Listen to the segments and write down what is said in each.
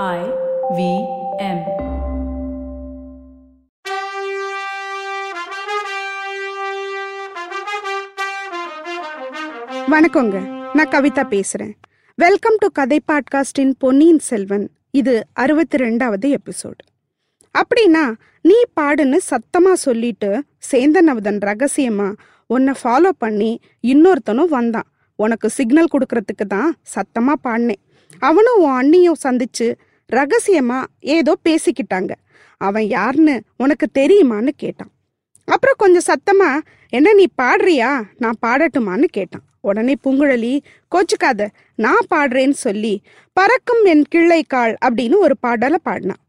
I V M. வணக்கங்க. நான் கவிதா பேசுறேன். வெல்கம் டு கதை பாட்காஸ்டின் பொன்னியின் செல்வன். இது அறுபத்தி ரெண்டாவது எபிசோடு அப்படின்னா நீ பாடுன்னு சத்தமா சொல்லிட்டு சேந்தனவதன் ரகசியமா உன்னை ஃபாலோ பண்ணி இன்னொருத்தனும் வந்தான். உனக்கு சிக்னல் கொடுக்கறதுக்கு தான் சத்தமா பாடினேன். அவனும் உன் அண்ணியும் சந்திச்சு ரகசியமா ஏதோ பேசிக்கிட்டாங்க. அவன் யாருன்னு உனக்கு தெரியுமான்னு கேட்டான். அப்புறம் கொஞ்சம் சத்தமா என்ன நீ பாடுறியா? நான் பாடட்டுமான்னு கேட்டான். உடனே பூங்குழலி கோச்சுக்காத நான் பாடுறேன்னு சொல்லி பறக்கும் என் கிள்ளைக்கால் அப்படின்னு ஒரு பாடலை பாடினான்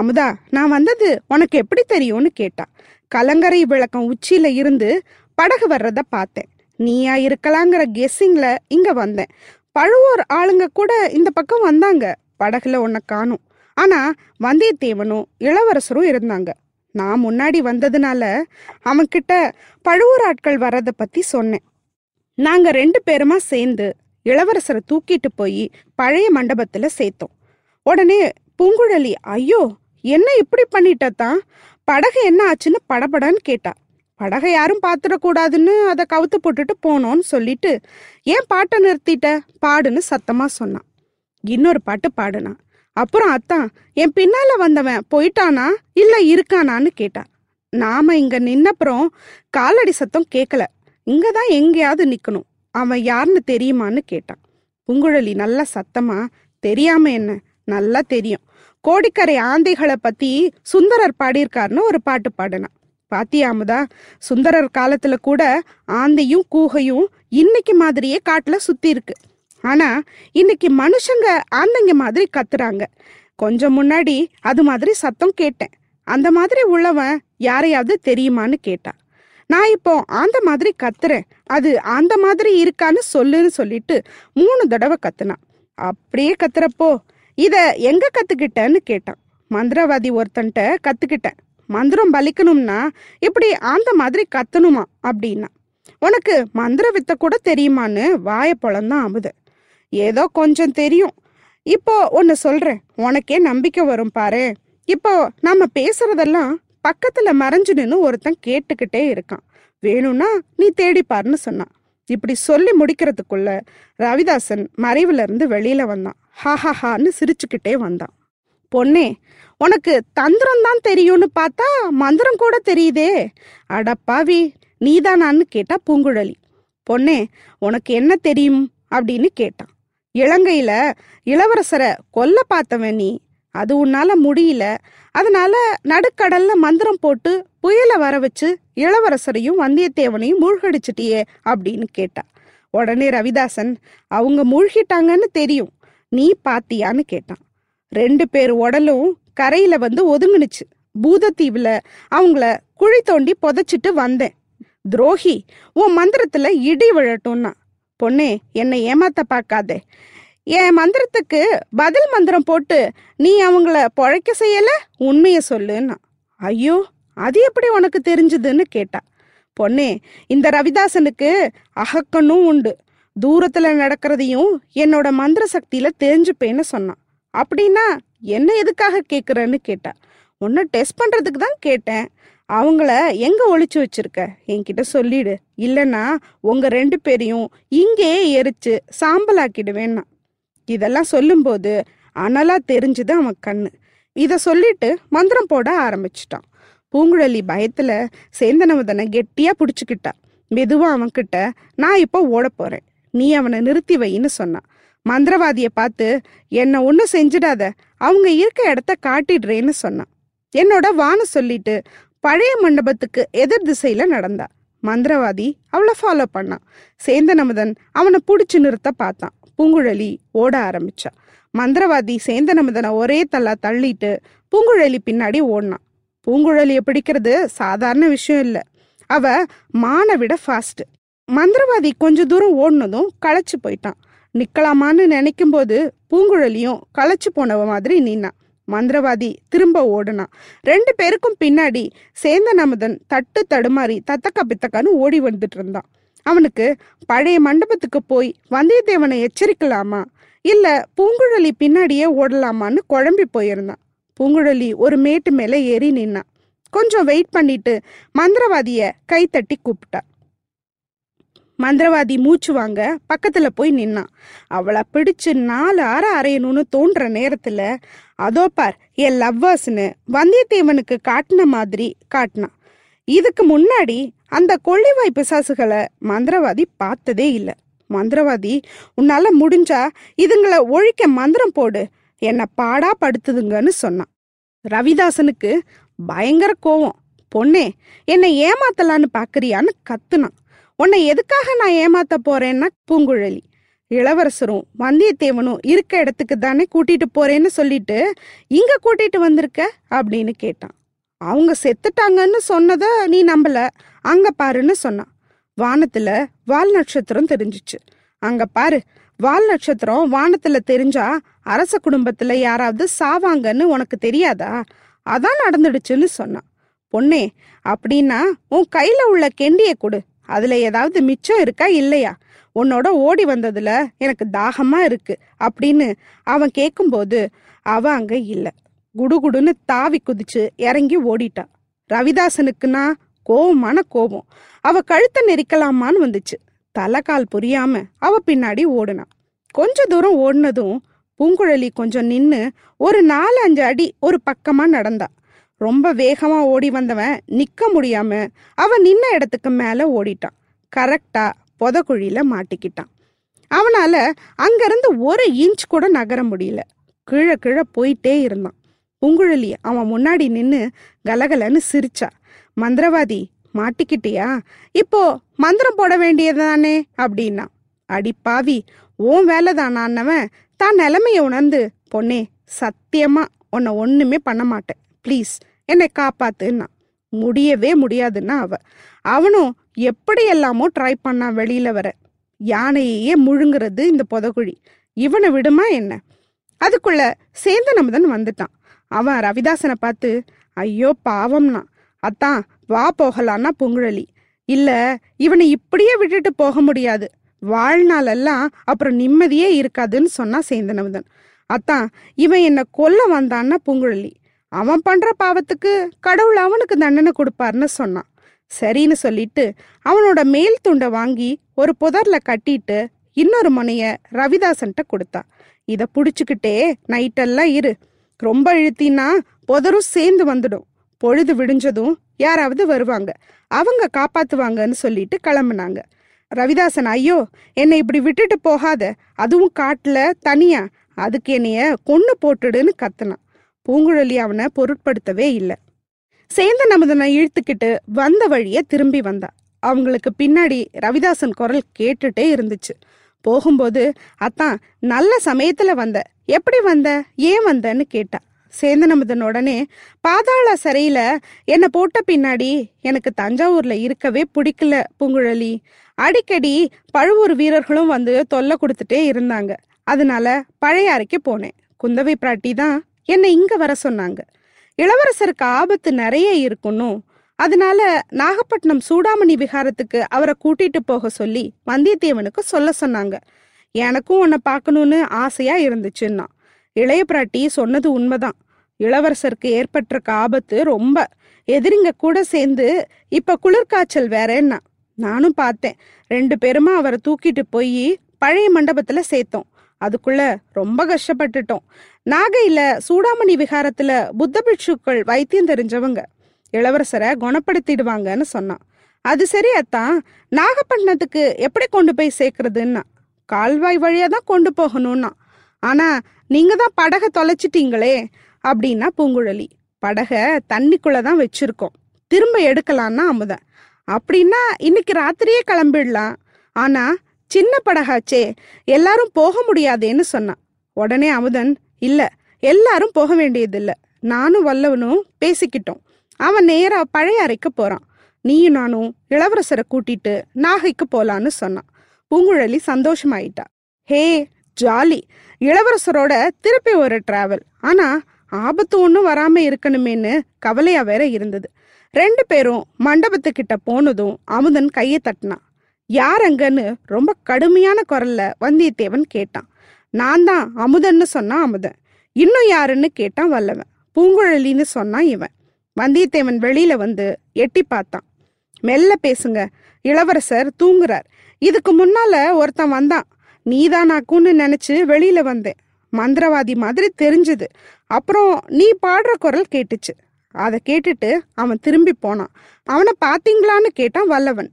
அமுதா நான் வந்தது உனக்கு எப்படி தெரியும்னு கேட்டா. கலங்கரை விளக்கம் உச்சியில இருந்து படகு வர்றத பார்த்தேன். நீயா இருக்கலாங்கிற கெஸ்ஸிங்ல இங்க வந்தேன். பழுவூர் ஆளுங்க கூட இந்த பக்கம் வந்தாங்க. படகுல உன்னை காணும். ஆனா வந்தியத்தேவனும் இளவரசரும் இருந்தாங்க. நான் முன்னாடி வந்ததுனால அவன்கிட்ட பழுவூர் ஆட்கள் வர்றதை பத்தி சொன்னேன். நாங்க ரெண்டு பேருமா சேர்ந்து இளவரசரை தூக்கிட்டு போய் பழைய மண்டபத்துல சேர்த்தோம். உடனே பூங்குழலி ஐயோ என்ன இப்படி பண்ணிட்டதான் படகு என்ன ஆச்சுன்னு படபடன்னு கேட்டா. படகை யாரும் பார்த்துடக்கூடாதுன்னு அதை கவுத்து போட்டுட்டு போனோன்னு சொல்லிட்டு ஏன் பாட்டை நிறுத்திட்ட? பாடுன்னு சத்தமாக சொன்னான். இன்னொரு பாட்டு பாடுனான் அப்புறம் அத்தான் என் பின்னால வந்தவன் போயிட்டானா? இல்ல இருக்கானான்னு கேட்டான் நாம இங்க நின்னப்புறம் காலடி சத்தம் கேட்கல இங்கதான் எங்கேயாவது நிக்கணும். அவன் யாருன்னு தெரியுமான்னு கேட்டான். பூங்குழலி நல்லா சத்தமா தெரியாம என்ன? நல்லா தெரியும். கோடிக்கரை ஆந்தைகளை பத்தி சுந்தரர் பாடியிருக்காருன்னு ஒரு பாட்டு பாடினான் பாத்தியாமுதா? சுந்தரர் காலத்துல கூட ஆந்தையும் கூகையும் இன்னைக்கு மாதிரியே காட்டுல சுத்தி இருக்கு. ஆனா இன்னைக்கு மனுஷங்க ஆந்தைங்க மாதிரி கத்துறாங்க. கொஞ்சம் முன்னாடி அது மாதிரி சத்தம் கேட்டேன். அந்த மாதிரி உள்ளவன் யாரையாவது தெரியுமான்னு கேட்டான் நான் இப்போ ஆந்த மாதிரி கத்துறேன். அது அந்த மாதிரி இருக்கான்னு சொல்லுன்னு சொல்லிட்டு மூணு தடவை கத்துனான். அப்படியே கத்துறப்போ இத எங்க கத்துக்கிட்டேன்னு கேட்டான். மந்திரவாதி ஒருத்தன்ட்ட கத்துக்கிட்டேன். மந்திரம் பலிக்கணும்னா இப்படி அந்த மாதிரி கத்தணுமா அப்படின்னா? உனக்கு மந்திர வித்த கூட தெரியுமான்னு வாய பொழந்தான் அமுது. ஏதோ கொஞ்சம் தெரியும். இப்போ ஒன்று சொல்கிறேன் உனக்கே நம்பிக்கை வரும் பாரு. இப்போ நம்ம பேசுறதெல்லாம் பக்கத்தில் மறைஞ்சு நின்று ஒருத்தன் கேட்டுக்கிட்டே இருக்கான். வேணும்னா நீ தேடிப்பார்னு சொன்னான். இப்படி சொல்லி முடிக்கிறதுக்குள்ள ரவிதாசன் மறைவுல இருந்து வெளியில வந்தான். ஹாஹாஹான்னு சிரிச்சுக்கிட்டே வந்தான். பொன்னே உனக்கு தந்திரம் தான் தெரியும்னு பார்த்தா மந்திரம் கூட தெரியுதே. அடப்பாவி நீதானான்னு கேட்டா பூங்குழலி. பொன்னே உனக்கு என்ன தெரியும்? அப்படின்னு கேட்டான். இலங்கையில இளவரசரை கொல்ல பார்த்தவன் நீ. அது உன்னால முடியல. அதனால நடுக்கடல்ல மந்திரம் போட்டு புயலை வர வச்சு இளவரசரையும் வந்தியத்தேவனையும் மூழ்கடிச்சிட்டியே அப்படின்னு கேட்டா உடனே ரவிதாசன் அவங்க மூழ்கிட்டாங்கன்னு தெரியும். நீ பாத்தியான்னு கேட்டான். ரெண்டு பேர் உடலும் கரையில வந்து ஒதுங்குனுச்சு. பூதத்தீவுல அவங்கள குழி தோண்டி புதைச்சிட்டு வந்தேன். துரோகி உன் மந்திரத்துல இடி விழட்டும்னா. பொண்ணே என்னை ஏமாத்த பார்க்காதே. என் மந்திரத்துக்கு பதில் மந்திரம் போட்டு நீ அவங்கள பொழைக்க செய்யல? உண்மையை சொல்லுன்னா. ஐயோ அது எப்படி உனக்கு தெரிஞ்சதுன்னு கேட்டா. பொண்ணே இந்த ரவிதாசனுக்கு அகக்கண்ணும் உண்டு. தூரத்துல நடக்கிறதையும் என்னோட மந்திர சக்தியில தெரிஞ்சுப்பேன்னு சொன்னான். அப்படின்னா என்ன எதுக்காக கேட்குறேன்னு கேட்டா உன்னை டெஸ்ட் பண்ணுறதுக்கு தான் கேட்டேன். அவங்கள எங்கே ஒழிச்சு வச்சிருக்க? என்கிட்ட சொல்லிடு. இல்லைன்னா உங்கள் ரெண்டு பேரையும் இங்கேயே எரிச்சு சாம்பலாக்கிடுவேன்னா இதெல்லாம் சொல்லும்போது அனலாக தெரிஞ்சுது அவன் கண்ணு. இதை சொல்லிட்டு மந்திரம் போட ஆரம்பிச்சிட்டான். பூங்குழலி பயத்தில் சேந்தனவதனை கெட்டியாக பிடிச்சுக்கிட்டா. மெதுவாக அவன்கிட்ட நான் இப்போ ஓட போகிறேன் நீ அவனை நிறுத்தி வைன்னு சொன்னான். மந்திரவாதியை பார்த்து என்னை ஒன்றும் செஞ்சிடாத. அவங்க இருக்க இடத்த காட்டிடுறேன்னு சொன்னான் என்னோட வான்னு சொல்லிட்டு பழைய மண்டபத்துக்கு எதிர் திசையில நடந்தா. மந்திரவாதி அவளை ஃபாலோ பண்ணான் சேந்தனமுதன் அவனை பிடிச்சி நிறுத்த பார்த்தான். பூங்குழலி ஓட ஆரம்பிச்சா. மந்திரவாதி சேந்தனமுதனை ஒரே தள்ளா தள்ளிட்டு பூங்குழலி பின்னாடி ஓடினான் பூங்குழலியை பிடிக்கிறது சாதாரண விஷயம் இல்லை. அவ மானை விட ஃபாஸ்ட் மந்திரவாதி கொஞ்ச தூரம் ஓடினதும் களைச்சு போயிட்டான். நிக்கலாமான்னு நினைக்கும் போது பூங்குழலியும் களைச்சு போனவ மாதிரி நின்னான் மந்திரவாதி திரும்ப ஓடுனான் ரெண்டு பேருக்கும் பின்னாடி சேந்தன் அமுதன் தட்டு தடுமாறி தத்தக்கா பித்தக்கான்னு ஓடி வந்துட்டு இருந்தான். அவனுக்கு பழைய மண்டபத்துக்கு போய் வந்தியத்தேவனை எச்சரிக்கலாமா? இல்ல பூங்குழலி பின்னாடியே ஓடலாமான்னு குழம்பி போயிருந்தான். பூங்குழலி ஒரு மேட்டு மேல ஏறி நின்னான் கொஞ்சம் வெயிட் பண்ணிட்டு மந்திரவாதிய கை தட்டி கூப்பிட்டா. மந்திரவாதி மூச்சு வாங்க பக்கத்துல போய் நின்னான் அவளை பிடிச்சு நாலு அற அரையணும்னு தோன்ற நேரத்துல அதோ பார் என் லவ்வர்ஸ்னு வந்தியத்தேவனுக்கு காட்டின மாதிரி காட்டினான் இதுக்கு முன்னாடி அந்த கொள்ளிவாய் பிசாசுகளை மந்திரவாதி பார்த்ததே இல்லை. மந்திரவாதி உன்னால முடிஞ்சா இதுங்களை ஒழிக்க மந்திரம் போடு. என்னை பாடா படுத்துதுங்கன்னு சொன்னான் ரவிதாசனுக்கு பயங்கர கோவம். பொண்ணே என்னை ஏமாத்தலான்னு பாக்குறியான்னு கத்துனான் உன்னை எதுக்காக நான் ஏமாத்த போறேன்னா பூங்குழலி. இளவரசரும் வந்தியத்தேவனும் இருக்க இடத்துக்கு தானே கூட்டிட்டு போறேன்னு சொல்லிட்டு இங்க கூட்டிட்டு வந்திருக்க? அப்படின்னு கேட்டான். அவங்க செத்துட்டாங்கன்னு சொன்னதை நீ நம்பல. அங்க பாருன்னு சொன்னான். வானத்துல வால் நட்சத்திரம் தெரிஞ்சிச்சு. அங்க பாரு வால் நட்சத்திரம் வானத்துல தெரிஞ்சா அரச குடும்பத்துல யாராவது சாவாங்கன்னு உனக்கு தெரியாதா? அதான் நடந்துடுச்சுன்னு சொன்னான். பொண்ணே அப்படின்னா உன் கையில உள்ள கெண்டிய கொடு. அதுல ஏதாவது மிச்சம் இருக்கா இல்லையா? உன்னோட ஓடி வந்ததுல எனக்கு தாகமா இருக்கு அப்படின்னு அவன் கேட்கும்போது அவ அங்க இல்ல. குடுகுடுன்னு தாவி குதிச்சு இறங்கி ஓடிட்டான் ரவிதாசனுக்குன்னா கோவமான கோபம். அவ கழுத்தை நெரிக்கலாமான்னு வந்துச்சு. தலைக்கால் புரியாம அவ பின்னாடி ஓடுனான் கொஞ்ச தூரம் ஓடினதும் பூங்குழலி கொஞ்சம் நின்று ஒரு நாலு அஞ்சு அடி ஒரு பக்கமா நடந்தா. ரொம்ப வேகமா ஓடி வந்தவன் நிக்க முடியாம அவன் நின்ன இடத்துக்கு மேல ஓடிட்டான். கரெக்டா புதக்குழியில மாட்டிக்கிட்டான். அவனால அங்கிருந்து ஒரு இன்ச் கூட நகர முடியல. கீழே கீழே போயிட்டே இருந்தான். பூங்குழலி அவன் முன்னாடி நின்று கலகலன்னு சிரிச்சா. மந்திரவாதி மாட்டிக்கிட்டியா? இப்போ மந்திரம் போட வேண்டியதுதானே? அப்படின்னா. அடி பாவி உன் வேலைதானான்னவன் தான் நிலைமையை உணர்ந்து பொண்ணே சத்தியமா உன்னை ஒண்ணுமே பண்ண மாட்டேன். ப்ளீஸ் என்னை காப்பாத்துன்னா. முடியவே முடியாதுன்னா அவ. அவனும் எப்படி எல்லாமோ ட்ரை பண்ணான் வெளியில வர. யானையே முழுங்கிறது இந்த புதகுழி. இவனை விடுமா என்ன? அதுக்குள்ள சேந்தனமுதன் வந்துட்டான். அவன் ரவிதாசனை பார்த்து ஐயோ பாவம்னா. அத்தான் வா போகலான்னா பொங்குழலி. இல்ல இவனை இப்படியே விட்டுட்டு போக முடியாது. வாழ்நாளெல்லாம் அப்புறம் நிம்மதியே இருக்காதுன்னு சொன்னா சேந்தனமுதன். அத்தான் இவன் என்னை கொல்ல வந்தான்னா பூங்குழலி. அவன் பண்ற பாவத்துக்கு கடவுள் அவனுக்கு தண்டனை கொடுப்பாருன்னு சொன்னான். சரின்னு சொல்லிட்டு அவனோட மேல் துண்டை வாங்கி ஒரு புதர்ல கட்டிட்டு இன்னொரு முனைய ரவிதாசன்கிட்ட கொடுத்தா இதை புடிச்சுக்கிட்டே நைட்டெல்லாம் இரு. ரொம்ப இழுத்தினா புதரும் சேர்ந்து வந்துடும். பொழுது விடிஞ்சதும் யாராவது வருவாங்க. அவங்க காப்பாத்துவாங்கன்னு சொல்லிட்டு கிளம்புனாங்க. ரவிதாசன் ஐயோ என்னை இப்படி விட்டுட்டு போகாத. அதுவும் காட்டுல தனியா. அதுக்கு என்னைய கொன்னு போட்டுடுன்னு கத்துனான். பூங்குழலி அவனை பொருட்படுத்தவே இல்லை. சேர்ந்த நமதனை இழுத்துக்கிட்டு வந்த வழியே திரும்பி வந்தா. அவங்களுக்கு பின்னாடி ரவிதாசன் குரல் கேட்டுட்டே இருந்துச்சு. போகும்போது அத்தான் நல்ல சமயத்துல வந்த. எப்படி வந்த? ஏன் வந்தன்னு கேட்டா. சேந்தனமுதன் உடனே பாதாள சிறையில என்னை போட்ட பின்னாடி எனக்கு தஞ்சாவூர்ல இருக்கவே பிடிக்கல பூங்குழலி. அடிக்கடி பழுவூர் வீரர்களும் வந்து தொல்லை கொடுத்துட்டே இருந்தாங்க. அதனால பழைய அறைக்கு போனேன். குந்தவை பிராட்டி தான் என்னை இங்க வர சொன்னாங்க. இளவரசருக்கு ஆபத்து நிறைய இருக்கணும் அதனால நாகப்பட்டினம் சூடாமணி விகாரத்துக்கு அவரை கூட்டிட்டு போக சொல்லி வந்தியத்தேவனுக்கு சொல்ல சொன்னாங்க. எனக்கும் உன்னை பார்க்கணும்னு ஆசையா இருந்துச்சுன்னா. இளைய பிராட்டி சொன்னது உண்மைதான். இளவரசருக்கு ஏற்பட்டிருக்க ஆபத்து ரொம்ப. எதிரிங்க கூட சேர்ந்து இப்ப குளிர்காய்ச்சல் வேறேன்னா. நானும் பார்த்தேன். ரெண்டு பேருமா அவரை தூக்கிட்டு போய் பழைய மண்டபத்துல சேர்த்தோம். அதுக்குள்ள ரொம்ப கஷ்டப்பட்டுட்டோம். நாகையில சூடாமணி விகாரத்துல புத்த பிட்சுக்கள் வைத்தியம் தெரிஞ்சவங்க. இளவரசரை குணப்படுத்திடுவாங்கன்னு சொன்னான். அது சரியாத்தான் நாகப்பட்டினத்துக்கு எப்படி கொண்டு போய் சேர்க்கறதுன்னா கால்வாய் வழியா தான் கொண்டு போகணும்னா. ஆனா நீங்க தான் படகை தொலைச்சிட்டீங்களே அப்படின்னா பூங்குழலி. படகை தண்ணிக்குள்ள தான் வச்சிருக்கோம். திரும்ப எடுக்கலான்னா அமுதன். அப்படின்னா இன்னைக்கு ராத்திரியே கிளம்பிடலாம். ஆனா சின்ன படகாச்சே எல்லாரும் போக முடியாதேன்னு சொன்னான். உடனே அமுதன் இல்ல எல்லாரும் போக வேண்டியதில்ல. நானும் வல்லவனும் பேசிக்கிட்டோம். அவன் நேரா பழைய அறைக்கு போறான். நீயும் நானும் இளவரசரை கூட்டிட்டு நாகைக்கு போலான்னு சொன்னான். பூங்குழலி சந்தோஷமாயிட்டா. Hey jolly. இளவரசரோட திருப்பி ஒரு டிராவல் ஆனா ஆபத்து ஒன்றும் வராம இருக்கணுமேன்னு கவலையா வேற இருந்தது. ரெண்டு பேரும் மண்டபத்துக்கிட்ட போனதும் அமுதன் கையை தட்டினான். யார் அங்கன்னு ரொம்ப கடுமையான குரல்ல வந்தியத்தேவன் கேட்டான். நான் தான் அமுதன்னு சொன்னான் அமுதன். இன்னும் யாருன்னு கேட்டான் வல்லவன். பூங்குழலின்னு சொன்னான் இவன். வந்தியத்தேவன் வெளியில வந்து எட்டி பார்த்தான். மெல்ல பேசுங்க இளவரசர் தூங்குறார். இதுக்கு முன்னால ஒருத்தன் வந்தான். நீதானாக்குன்னு நினைச்சு வெளியில வந்தேன். மந்திரவாதி மாதிரி தெரிஞ்சது. அப்புறம் நீ பாடுற குரல் கேட்டுச்சு. அதை கேட்டுட்டு அவன் திரும்பி போனான். அவனை பாத்தீங்களான்னு கேட்டான் வல்லவன்.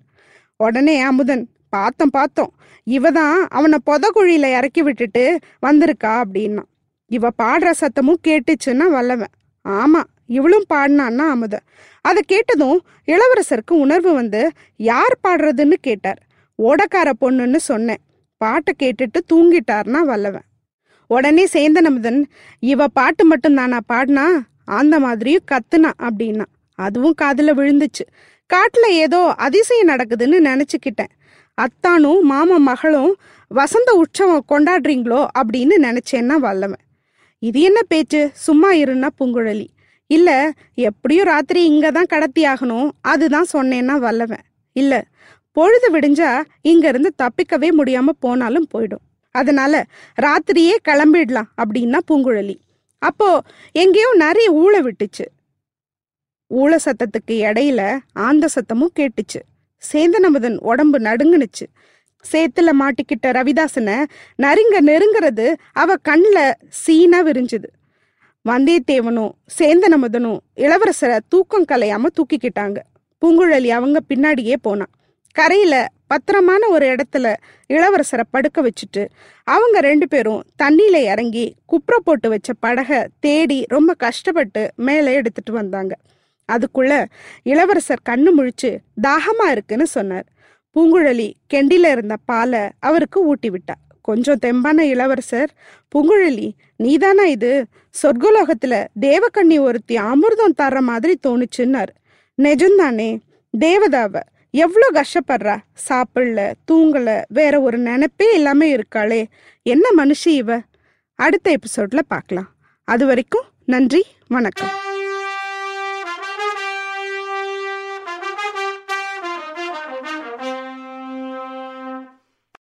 உடனே அமுதன் பார்த்தோம் பார்த்தோம் இவ தான் அவனை பொதக்குழியில இறக்கி விட்டுட்டு வந்திருக்கா அப்படின்னா இவ பாடுற சத்தமும் கேட்டுச்சுன்னா வல்லவன். ஆமா இவளும் பாடினான்னா அமுத. அதை கேட்டதும் இளவரசருக்கு உணர்வு வந்து யார் பாடுறதுன்னு கேட்டார். ஓடக்கார பொண்ணுன்னு சொன்னேன். பாட்டை கேட்டுட்டு தூங்கிட்டார்னா வல்லவன். உடனே சேந்தன் அமுதன் இவ பாட்டு மட்டும் தானா பாடினா? அந்த மாதிரியும் கத்துனா அப்படின்னா அதுவும் காதில் விழுந்துச்சு. காட்டுல ஏதோ அதிசயம் நடக்குதுன்னு நினைச்சுக்கிட்டேன். அத்தானும் மாமா மகளும் வசந்த உற்சவம் கொண்டாடுறீங்களோ? அப்படின்னு நினைச்சேன்னா வல்லவன். இது என்ன பேச்சு? சும்மா இருன்னா பூங்குழலி. இல்ல எப்படியும் ராத்திரி இங்க தான் கடத்தி ஆகணும் அதுதான் சொன்னேன்னா வல்லவன். இல்ல பொழுது விடிஞ்சா இங்க இருந்து தப்பிக்கவே முடியாம போனாலும் போயிடும். அதனால ராத்திரியே கிளம்பிடலாம் அப்படின்னா பூங்குழலி. அப்போ எங்கேயோ நிறைய ஊழ விட்டுச்சு. ஊழ சத்தத்துக்கு இடையில ஆந்த சத்தமும் கேட்டுச்சு. சேந்தனமுதன் உடம்பு நடுங்குனுச்சு. சேத்துல மாட்டிக்கிட்ட ரவிதாசனை நறுங்க நெருங்கிறது அவ கண்ணில் சீனா விரிஞ்சுது. வந்தியத்தேவனும் சேந்தனமுதனும் இளவரசரை தூக்கம் கலையாம தூக்கிக்கிட்டாங்க. பூங்குழலி அவங்க பின்னாடியே போனான் கரையில பத்திரமான ஒரு இடத்துல இளவரசரை படுக்க வச்சுட்டு அவங்க ரெண்டு பேரும் தண்ணியில இறங்கி குப்புற போட்டு வச்ச படகை தேடி ரொம்ப கஷ்டப்பட்டு மேலே எடுத்துட்டு வந்தாங்க. அதுக்குள்ள இளவரசர் கண்ணு முழிச்சு தாகமா இருக்குன்னு சொன்னார். பூங்குழலி கெண்டில இருந்த பாலை அவருக்கு ஊட்டி விட்டா கொஞ்சம் தெம்பான இளவரசர் பூங்குழலி நீதானா இது? சொர்க்கலோகத்துல தேவக்கண்ணி ஒருத்தி அமிர்தம் தர்ற மாதிரி தோணுச்சுன்னார். நிஜம்தானே? தேவதாவ எவ்வளோ கஷ்டப்படுறா? சாப்பிடல தூங்கல வேற ஒரு நினைப்பே இல்லாம இருக்காளே. என்ன மனுஷி இவ? அடுத்த எபிசோட்ல பார்க்கலாம். அது வரைக்கும் நன்றி வணக்கம்.